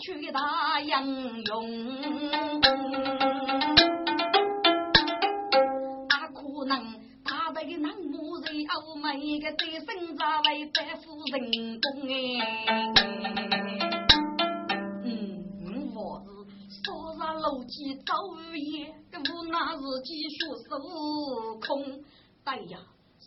有怕去大英勇。欧美个对生在为百夫人工哎，嗯，我是少杀楼基早午夜，个无奈自己学受空。对呀，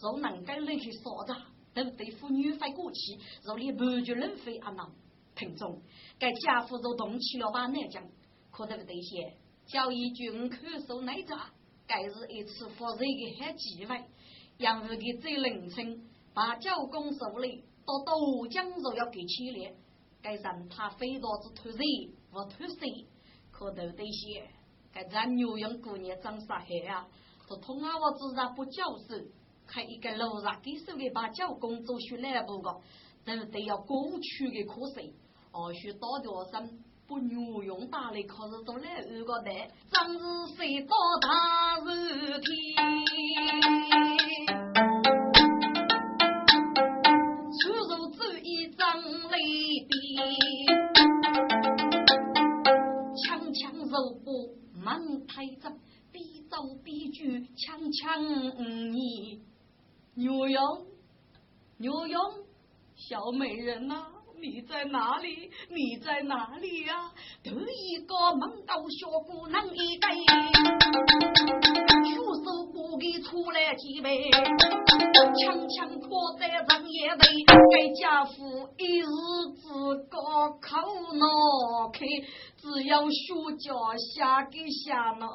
若能够人去少杀，都对妇女费过气，若连半句人费阿闹。听众，该家父都动起了把难讲，可得不得些？叫一军看守内扎，该是一次发生的好机会。杨武的最冷清，把教工手里到都江若要给起来，该让他飞刀子突人我突死，可都得些。该咱牛羊姑娘长啥黑啊？说同啊我自然不教授，开一个路上给手里把教工做出来不个，都得要过去的可惜。或许大学生不牛用大的，可是都来二个的，真是谁到大事体。门太窄，必走必拒，强强你牛羊牛羊，小美人呐，你在哪里？你在哪里呀？头一个门道小姑能一个，出手不给出来几杯，强强迫在人也得，给家父一日之高口闹开。只要学家下给下那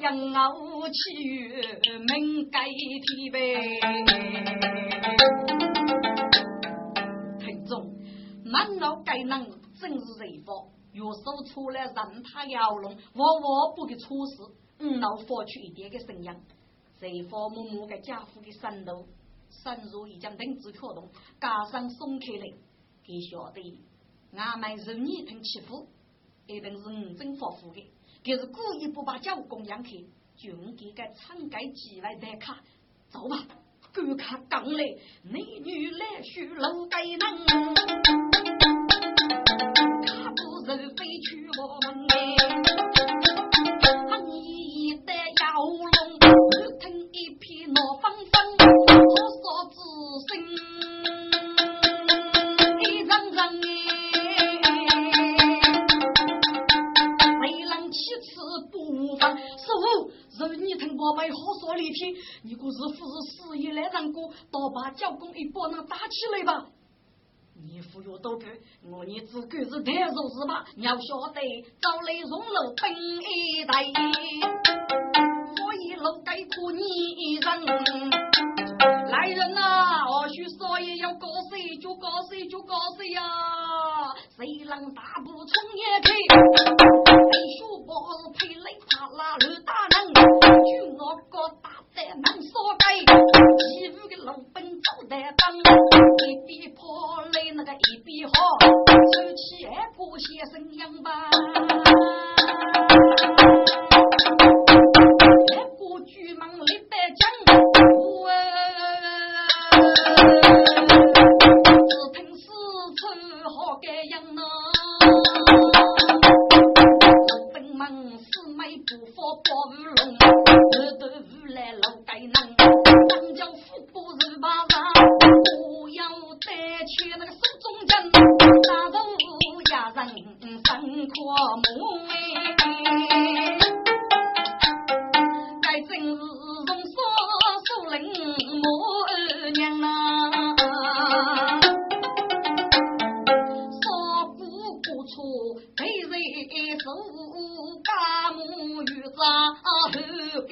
养儿气语门改天呗。满脑该能真是人法，若手出来让他摇弄，我我不给处事，五脑发出一点个声音，谁方默默个家父的神路，深入已将定止可动，加上松开来，给晓得俺们人你听欺负。一定是五真发福的，就是故意不把教供养去，就给个敞开几万代卡，走吧，赶卡刚来，美女来续楼盖能，飞去我们哎，满一的摇龙，听一片闹风风，多少之声。我们好说离天，你故是不是事业来人过，倒把教工一把那打起来吧。你忽悠多看，我你只管是太弱是吧？你要晓得，早来荣楼分一代，所以楼盖苦你人。来人呐，或许少爷要告谁就告谁就告谁呀，谁能大步冲也去？飞书包配雷塔拉吕大能，军我个大胆能说该，其余的老兵走在当，一边跑来那个一边好，手起二破先生样吧。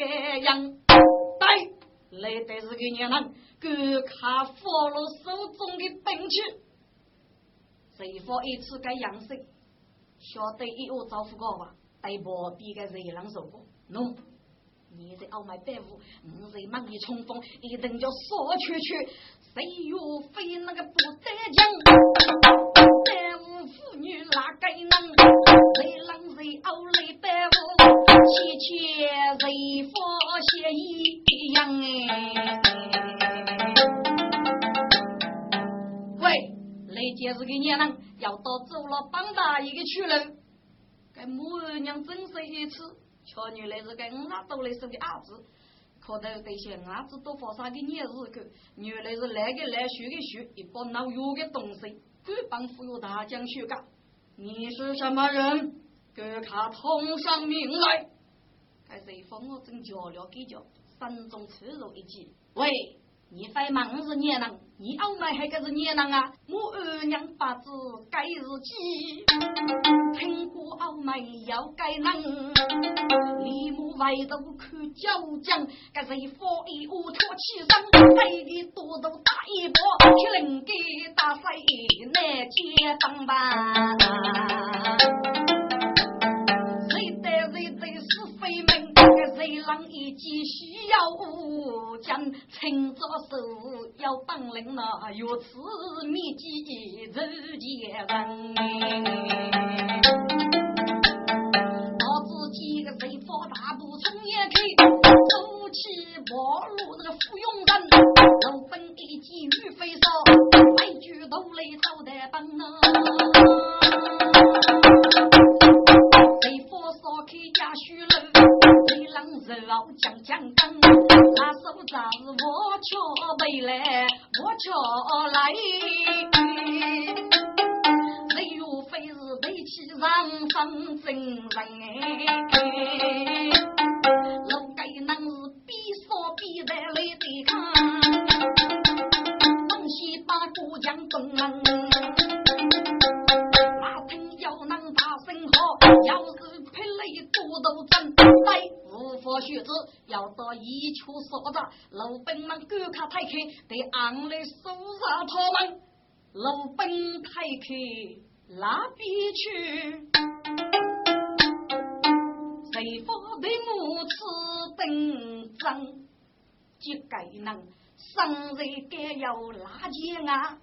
个样。对，来的是个娘人，赶快放了手中的兵器。谁发一次个样式，晓得一窝招呼个吧？对旁边个人能说过，侬。你在傲慢拜舞，你在猛里冲锋，一顿叫说去去，谁又非那个不得劲？妇女哪该能？谁冷谁傲来白我，妻妾谁佛写一样哎。喂，雷姐是个娘人，要到走了帮大一个去了。该母儿娘真是一次，瞧女来是该五十多来生的儿子。可得这些伢子都发啥个孽事去？原来是来个来学个学，一帮闹药的东西，敢帮忽悠大将学个？你是什么人？给他通上名来！该谁封我正叫了给叫，心中刺肉一记：喂！你非忙是孽人，你傲慢还个是孽人啊！我二娘八字该是鸡，听过傲慢要该人。李母外头看交将，该是一佛一乌托起身，来的多头打一波，去能给打死那街坊吧。为郎一计需要武将，趁着手要当领那如此秘籍自己人。我自己个贼发大步冲也去，走起马路那个芙蓉人，老本一计玉飞烧，来举头来朝的帮啊。老将将等，那手杖我却没来，我却来，谁若非是背起上方真人老兵们赶快退开，得俺来搜查他们。老兵退开哪边去？谁发的母子等争？就该能生人该要拉钱啊！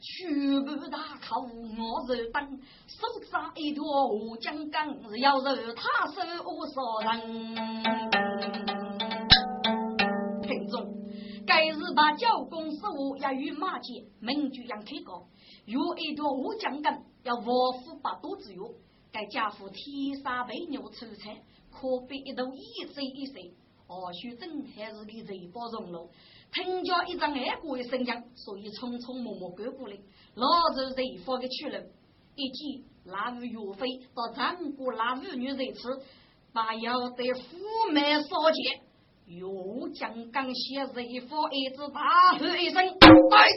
全部大口我是等，手上一条乌江杆，要是他手无杀人。该日把教公手也与马杰名句样开高，有一条乌江杆，要卧虎八肚子药，该家父天杀为牛出菜，可比一头一岁一岁，二叔真还是个人包容了。听见一张爱国的声音，所以匆匆忙忙赶过来。老子在发个去了，一见那位岳飞到张国那妇女在此，把要得驸马烧钱，岳将刚写着一副一字大喝一声，来。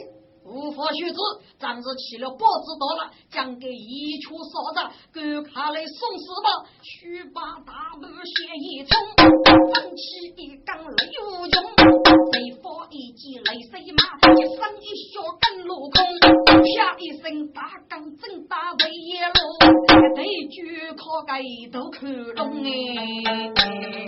无法学子，暂时起了报纸到了，将给一处所长，赶快来送死吧！须把大步血一冲，奋起一杆泪无穷，雷发一击雷水马，一声一笑更落空，下一声大钢正大为野路，对句可该都看懂哎。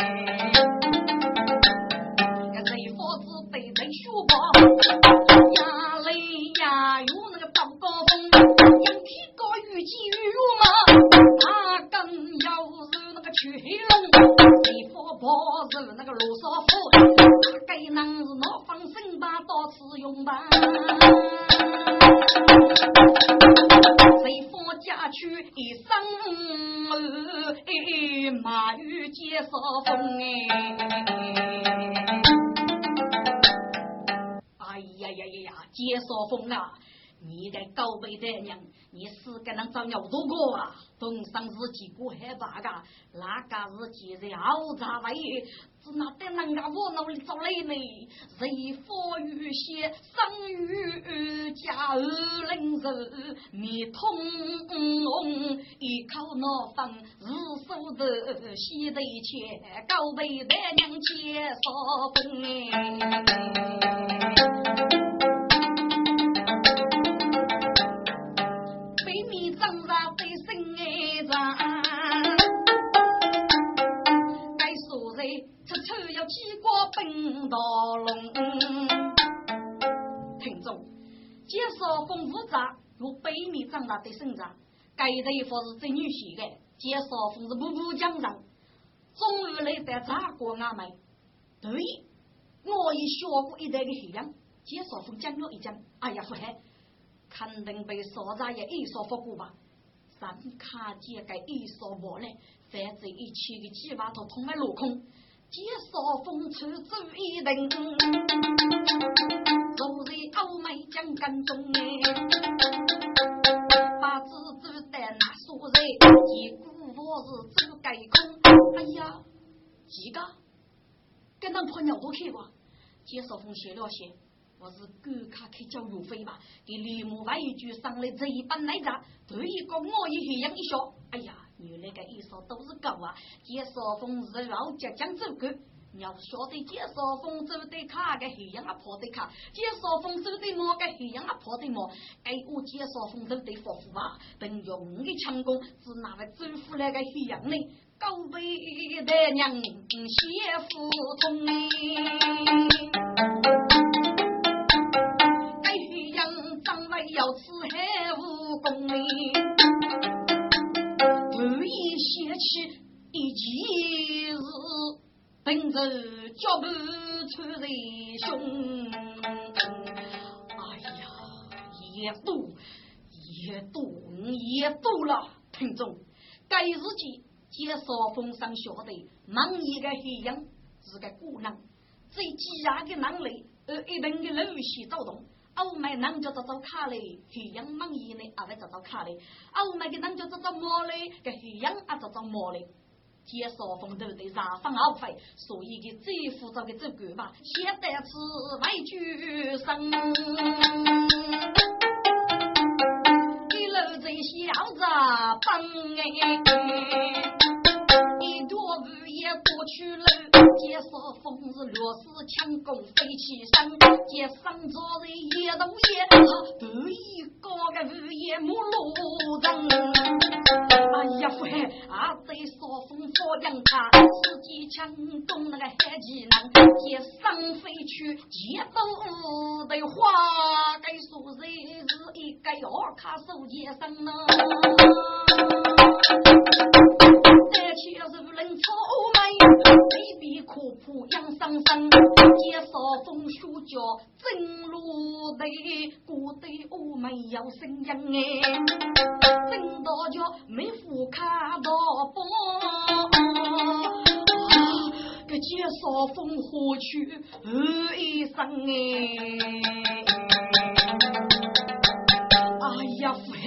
能长鸟多高啊？东山是几个害怕噶，那个是几日好茶位，只那得人家我努力做来呢？谁富裕些，生于家儿邻人，面通红，一口闹饭，日收的西头钱，高背带娘接少分道龙，听众，介绍丰富杂，有北面长大的生长，该一副是真女婿的，介绍风是步步江上，终于来在咋过阿妹？对，我已学过一代的黑样，介绍风讲了一讲，哎呀，不嗨，肯定被少杂也一说不过吧？三卡姐个一说无来，反正一切的计划都通了落空。介绍风出走一人，坐在欧美江干中哎，把子走的那所人，一股我是走盖空。哎呀，几个跟那破鸟都去吧？介绍风写了写，我是赶卡去交邮费吧？给李木外一句上来这一般来着，对一个我一黑样一笑，哎呀！原来个一说都是狗啊！介绍风是老家讲走狗，你要晓得介绍风走的卡个黑羊啊破的卡，介绍风走的毛个黑羊啊破的毛，哎我介绍风走的佛父啊，等用的强攻是那位走夫那个黑羊呢？高贵的娘谢福通羊长来要吃黑武功哎。起一件事，本着脚步穿人胸。哎呀，也多也多也多了，听众。该日记介绍封上晓得，忙一个黑羊是个姑娘，最挤压的能力，而一顿的露西躁动。欧美人叫做做卡嘞，黑羊忙伊呢，阿会做做卡嘞。欧美的人叫做做毛嘞，个黑羊啊做做毛嘞。介绍风头的上方奥费，所以个最复杂的这个吧，现在是外举生。一路在小子奔哎，乌叶过去了。介绍风是落石强攻飞起身，接上着人一动也，得意高个日夜木路人。哎呀，父海啊，在少风佛扬他，自己强攻那个海技能，接上飞去接都得花，该说人是一个要卡手接上呢。这却是不能臭美，未必可破养生生。介绍风书教真路的，古代我们要声音哎，真到叫没福看到宝，这介绍风何去何一生哎。哎呀，父海，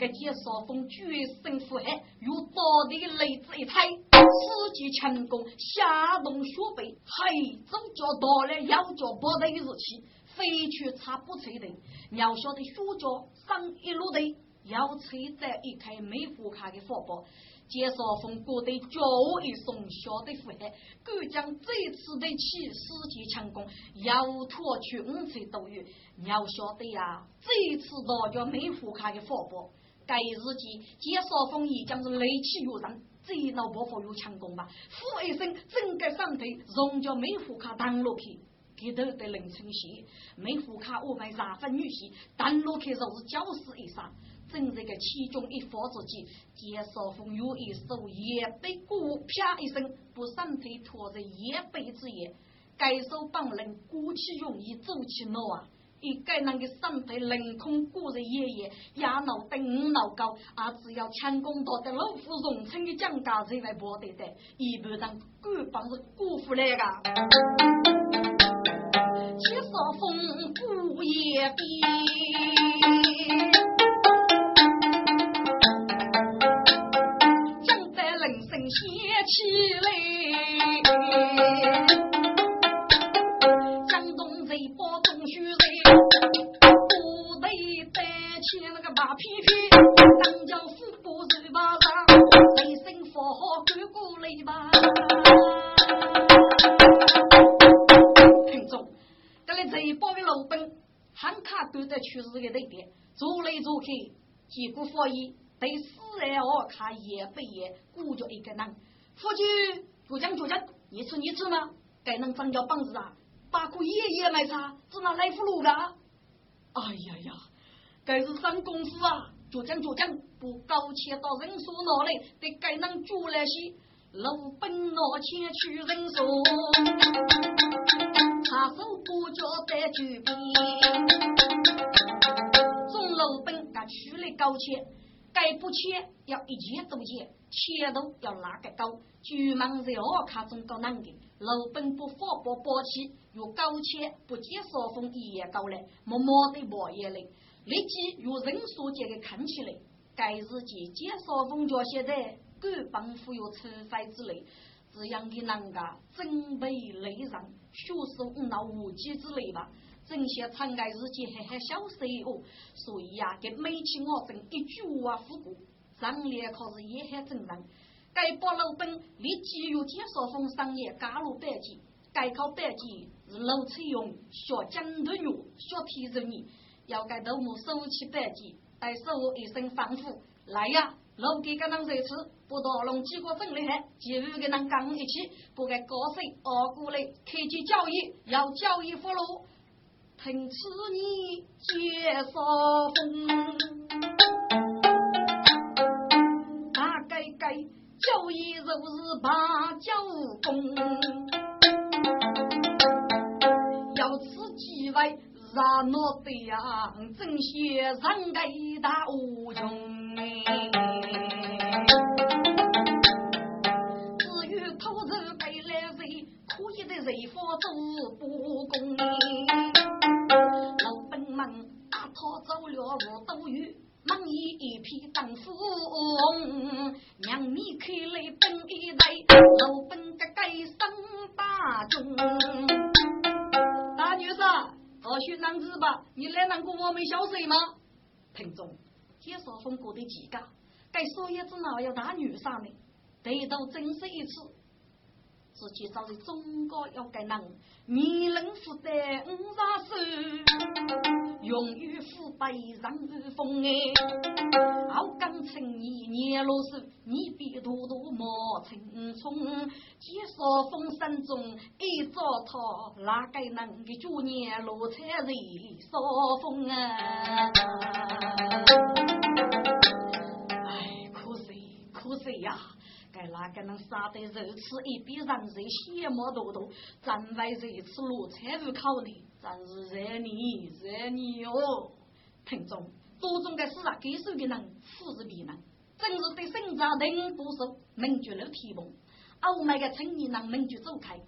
这介绍风决胜父海，有道的。雷子一踩，刺激强攻，下动雪背，嘿，走脚到了腰脚不的。日期，飞去插不吹的，要晓得雪脚上一路的，要吹在一开美福卡的。火爆。介绍风过得叫我一送小的。福海，敢将这次的。起世界强攻，要脱去五彩都有。你要晓得呀，这次大家美福卡的。火爆，该日记介绍风已将是雷气如人，这一脑包袱有强攻吧？呼一声，整个上头融叫美福卡当落去，给头的凌晨些，美福卡我们三分女婿，当落去若是教死一杀。正这个其中一方之际，介绍风有一手也被鼓啪一声，不闪腿拖着夜背之夜，该手帮人鼓起容易走起路啊！一个那个闪腿凌空过日爷爷，压脑登五老高，啊只要强攻到的老夫荣称的蒋家才会博得的，一般上官帮是辜负来个。介绍风不也比。夫君，就讲就讲，你吃你吃吗？该能长脚棒子啊！把个爷爷买茶，只拿来福禄的。哎呀呀，该是上功夫啊！就讲就讲，不高切到人数那里，得该能做那些。老本拿钱去人数，他手不叫在举边。中老本该去了高切，该不切要一切都切，切都要哪个高？举忙在二卡中高难的，老本不发不包起，用高切不接少风也高嘞，默默的磨也嘞。立即用人数这个看起来，该日记介绍风家现在各帮富有吃饭之类，这样的人家准备内上，学手那无稽之类吧。这些长盖日记还还小事哦，所以呀，给每期我整一句话复过，上联可是也很正常。该把老本立即用介绍风商业加入百集，该考百集是老采用学讲的用，学提人你。要该头目收起白鸡，待手一声吩咐，来呀！老给个人热吃，不多弄几个分厉害，几五个人刚一起，不该高声二过来，开启交易，要交易俘虏，听此你介绍风，大概该交易就是把交公，要吃几位。让我的呀，真些人该大无穷哎。至于偷走该来谁，可以的谁方做不公大套走了无斗鱼，忙一一批当富翁，让你开来本一代，老本个该升大中。大女士。我学男子吧，你来难过我们小水吗？听众，介绍风过的几个，该说也只哪有大女上呢？得到真实一次。自己找的中国要该能，你能负担五十岁，永远腐败让日风哎。好刚成你年老时，你别多多莫青葱。介绍风山中一早他，哪个能给九年老菜人少风啊？哎，可惜可惜呀！该哪个能杀得肉吃一笔让人羡慕多多，真为如此落菜无考呢？真是热你热你哦！听众，多种的是啊，给手的人富是别人，真是对生长人不熟，门绝楼梯崩，我们个城里人门就走开，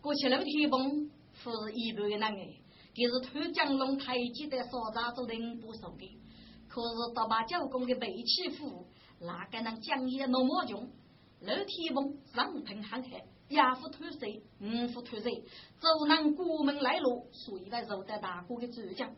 过去楼梯崩，不是一般的人哎，就是偷江龙台阶的所长做人不熟的，可是到把教工的背起负，哪个能讲也那么穷？楼梯崩，上平喊海，亚夫脱水，五夫脱水，走南国门来路，所以来受得大哥的主讲。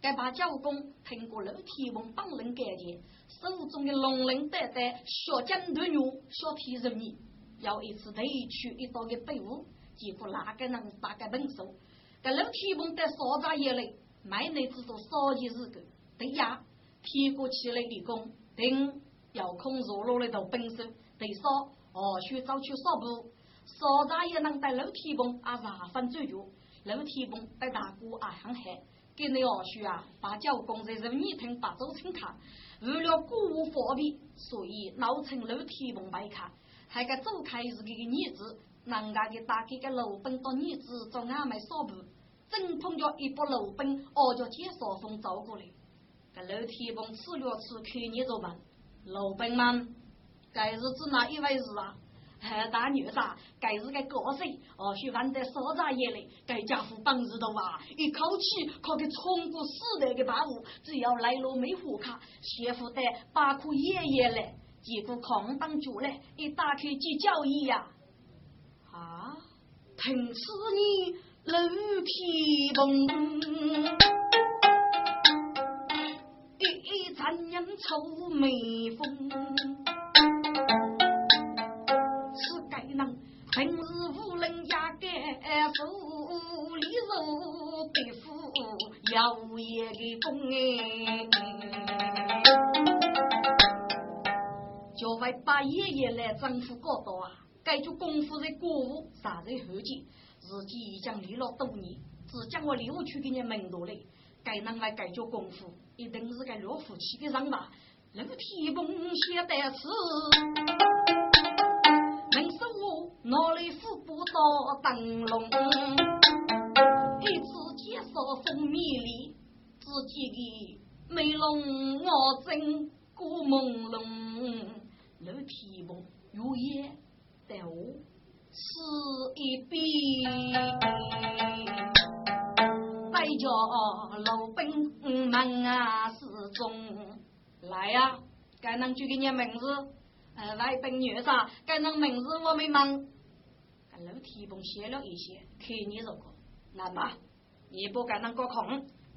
该把教工通过楼梯崩帮人改建，手中的龙鳞带带小江头牛，小皮肉泥，要一次提取一道的废物，结果哪个能打个本手？该楼梯崩在烧炸夜里，买内制作烧鸡日个，对呀，提过起来的工，等要空入落的都本手。得烧，哦，需早去烧布，烧炸也能带楼梯崩啊，茶分最脚，楼梯崩带大锅啊，很黑。给你二叔啊，把教工在任意厅把走请卡，为了鼓舞货币，所以闹成楼梯崩白卡，还个走开是给个女子，人家给打给个楼本到女子找俺们烧布，正碰着一波楼本，哦叫介绍风走过来，个楼梯崩吃了吃，看你怎办？楼本们。该日子哪一回事啊？哎，大女婿，该日个高手，哦，去玩在烧炸业里，该家伙本事的哇，一口气可给冲过四代的把物，只要来了没户卡，媳妇带八颗爷爷来，结果空当主来，一打开就交易呀！啊，疼死你楼梯崩，一一残阳愁眉峰。平日无人家干富，里头背负要业的功哎。叫为把爷爷来丈夫搞到啊，该就功夫在过午，啥在后期，自己已经离了多年，只将我留去给你门路嘞。该能来改做功夫，一定是个老夫妻的人吧？楼梯梦写得词，是我哪里扶不到灯笼？一次介绍风迷离，自己的美容我真古朦胧。楼梯梦如烟在我是一笔，再叫老兵们啊始终。来呀，该能举给你名字，呃，来本女啥？该能名字我没忙。楼梯棚写了一些，看你如何。那么，你不该能高考，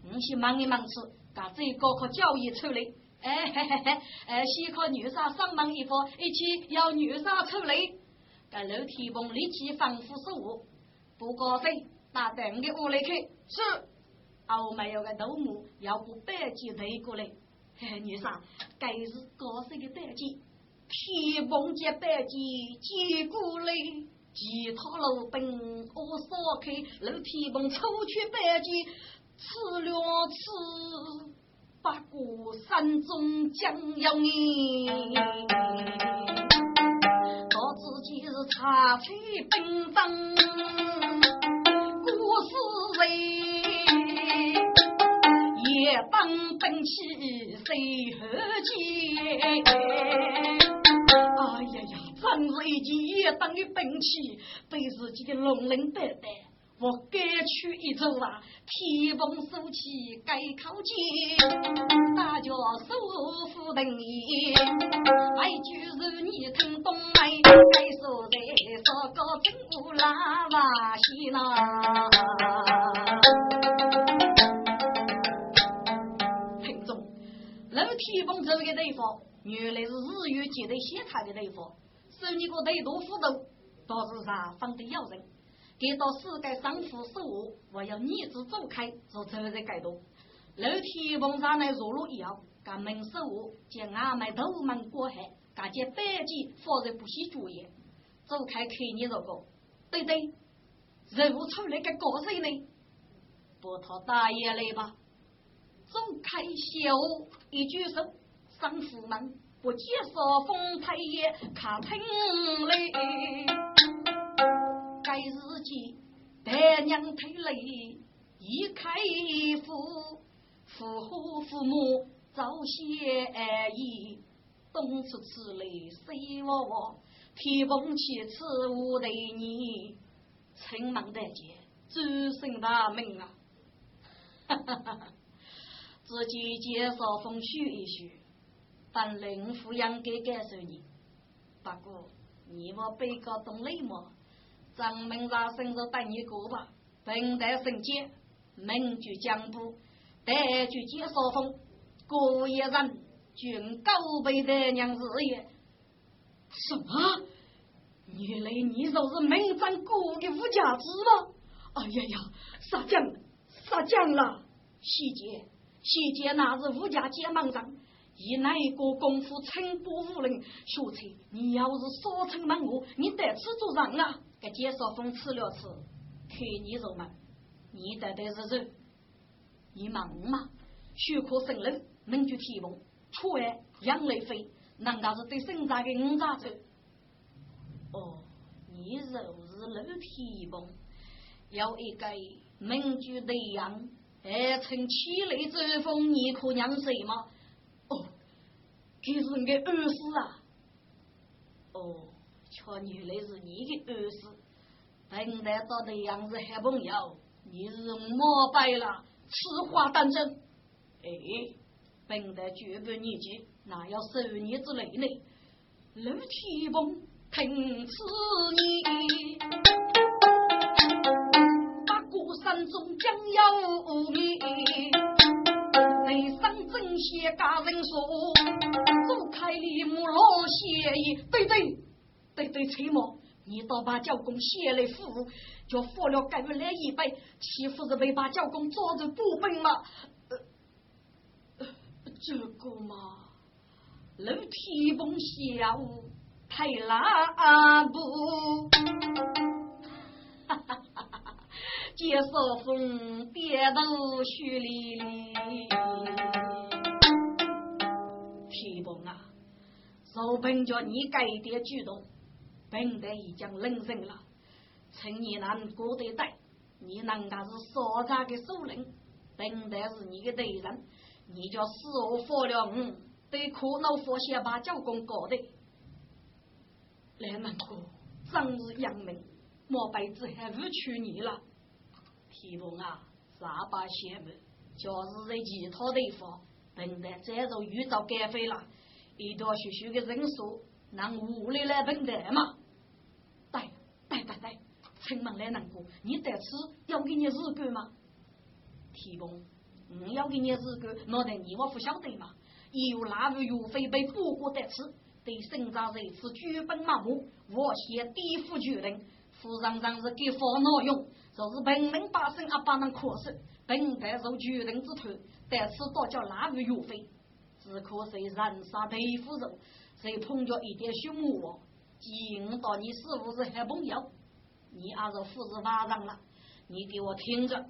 你先忙一忙次，把这高考教育出来。哎嘿嘿嘿，呃，先考女啥上门一方，一起要女啥出来。该楼梯棚立即吩咐事务，不高兴，打等的屋里去。是，后面有个头目要不白鸡推过来。女生，该是高升的代际，天蓬接白鸡接过来，其他路兵我扫开，楼天蓬抽去白鸡，吃了吃，不过山中将要你，我自己是茶水冰灯，故事人也当。兵器谁和解？哎呀呀，真是一件一等的兵器，被自己的龙鳞带带，我该去一走啊！天崩收起该靠近，大家舒服等你。来句是你听懂没？该说的说个真不拉瓦西呐。天风走的地方，原来是日月结的写他的地方。收你个太多斧头，倒是啥放的要人。给到世界上府事务，我要逆子走开，是走在改动。楼天风上来入路以后，干门事务将俺们头门过海，干见百计放在不惜主意，走开看你这个，对对，任务出来个高谁呢？不讨大爷来吧。总开笑，一举手，上府门，不接受风太爷看听嘞。该日记，爹娘推泪，一开腹，父父父母早谢意，东吃吃嘞西窝窝，天崩起此无对你，青忙得见，周身大命啊！哈哈哈哈。自己介绍风许一许，但林抚养给感受你。不过你我被告懂礼貌，张门大生日等你过吧。本代圣洁，名居江部，代居介绍风，过一人君高辈的娘子也。什么？原来你就是名张国的吴家子吗？哎呀呀，杀将杀将了，细节。西街那是吴家结盟上，以哪一个功夫称不无人？学才，你要是少称门我，你得吃做人啊！给介绍风吃了吃，看你肉嘛，你得得是肉，你忙吗？血可生人，能就提风，出外养雷飞，难道是对生长的五杂子？哦，你肉是楼提风，要一个名句的样。哎，趁起来之风，你可娘谁吗？这是你的儿子啊！哦，瞧原来是你的儿子。本来到的样子好朋友，你是莫白了，此话当真？哎，本来绝不年纪，那要受你之累呢？楼梯风，听此言。山中将有你，内上正写家人说，走开李木老写意，对对对对，崔某，你到把教工写来付，就付了该月来一百，岂不是被把教工抓着不本吗？这个嘛，楼梯崩下午太拉不，哈哈。接受风跌头雪里里。天崩啊！受本叫你改点举动，本得已经冷静了。趁你能过得带，你能家是所长的首领，本得是你的敌人，你叫死我活了我，对苦恼佛先把教功搞的。来能够正日扬名，莫被子还误取你了。提翁啊，啥把邪门，就是在其他地方，等待这种遇到改废了。一多许许的人数，能无力来分担吗？对对对对，城门来难过，你得吃要给你日干吗？提供，我要给你日干，那得你我不晓得吗？有哪位岳飞被不过得此？对省长这次举本麻木，我先地府决定，府上上是给发闹用，就是平民百姓阿不能可受，本代受决定之托，但此多叫哪位岳飞？只可谁人杀对付肉，谁碰着一点凶恶，惊到你是不是好朋友？你还是父子发上了，你给我听着，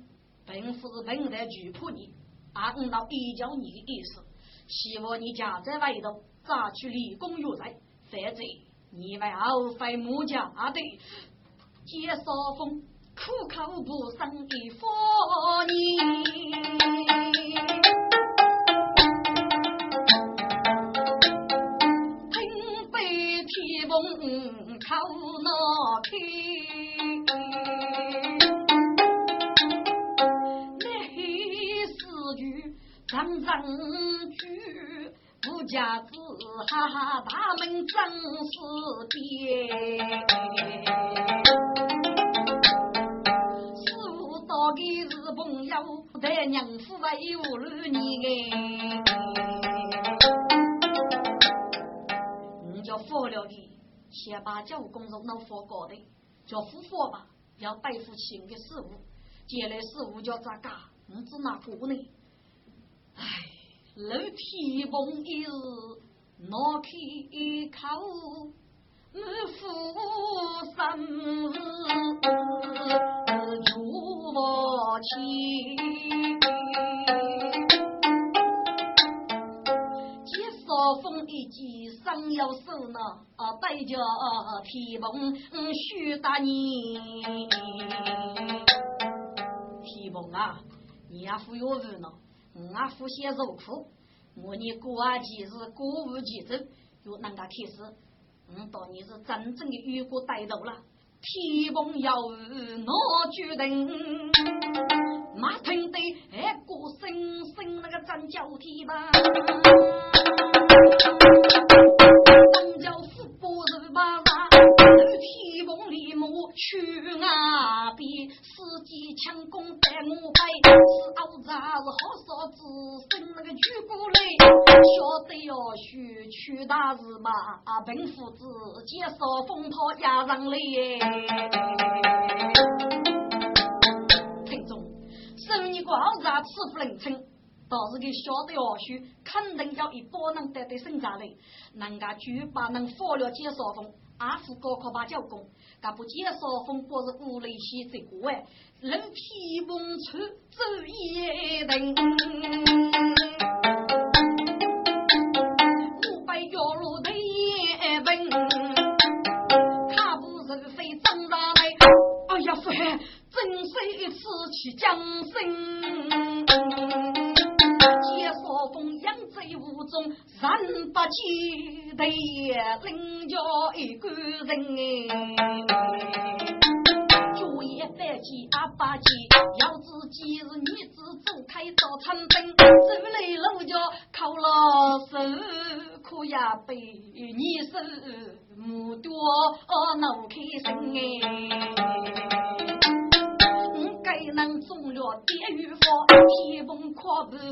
本父子本来惧怕你，按到一教你的意思，希望你家在外头咋去立功入罪，否则你为后悔母家的接少风，苦口不生的佛你。靠那开，那黑四句张张句，不家子哈哈大门真是变。是朋友，待娘夫为无路你你叫佛了的。先把教工作弄佛搞的，叫复活吧，要对付新的事物，接来事物叫咋干？不知哪个呢？唉，老天崩一日，拿开口，我负生日祝我亲。风一急，上要手呢，啊，带着提棚许大你。提棚啊，你也富有福呢，我也富些肉苦。我你过啊，其实过无其走，有哪个开始？我当你是真正的雨过带头了。天崩要我决定，马听得哎过声声那个真叫天吧。去啊边，司机抢功带我背，是熬子还是好嫂子生那个举过来？晓得要去去大事嘛？啊，贫夫子接受风炮压上来。听众，生你个儿子吃不能称。倒是给晓得要许，肯定要一波能得得生下来，人家举把能发了介绍风，阿是高考把教工，他不介绍风不是五雷西这个哎，人皮蒙出走一等，五百条路的一本，他不是非张大来，哎呀，夫真是一次去江生。无中人不齐，对人家一个人哎，主业百计阿八计，要自己是女子走开早餐本，走来路就靠了手，可呀被你手目多恼开心哎。该能中了地狱佛，天崩跨不福禄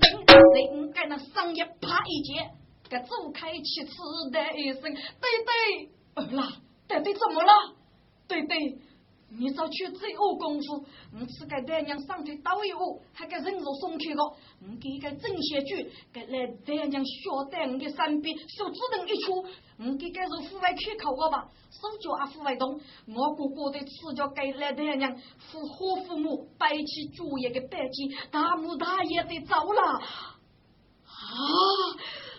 人，人该能上一啪一截，该走开七次的一声，对对，儿啦，对对怎么了？对对，你早去做恶功夫，你此个爹娘上去刀一握，还给人肉送去个，你给个正邪剧，给来爹娘晓得你的身边，手指头一出，你给个是户外去口个吧，手脚啊户外动，我哥哥的赤脚给来爹娘父和父母摆起主业的白旗，大母大爷的走了，啊，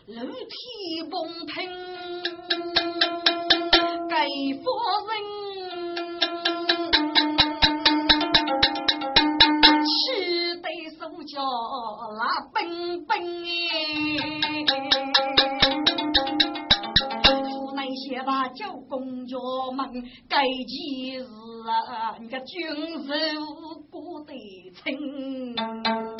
楼梯崩腾，给夫人。叫拉奔奔哎，府内些把叫公家们该几日啊？你个军事不得称。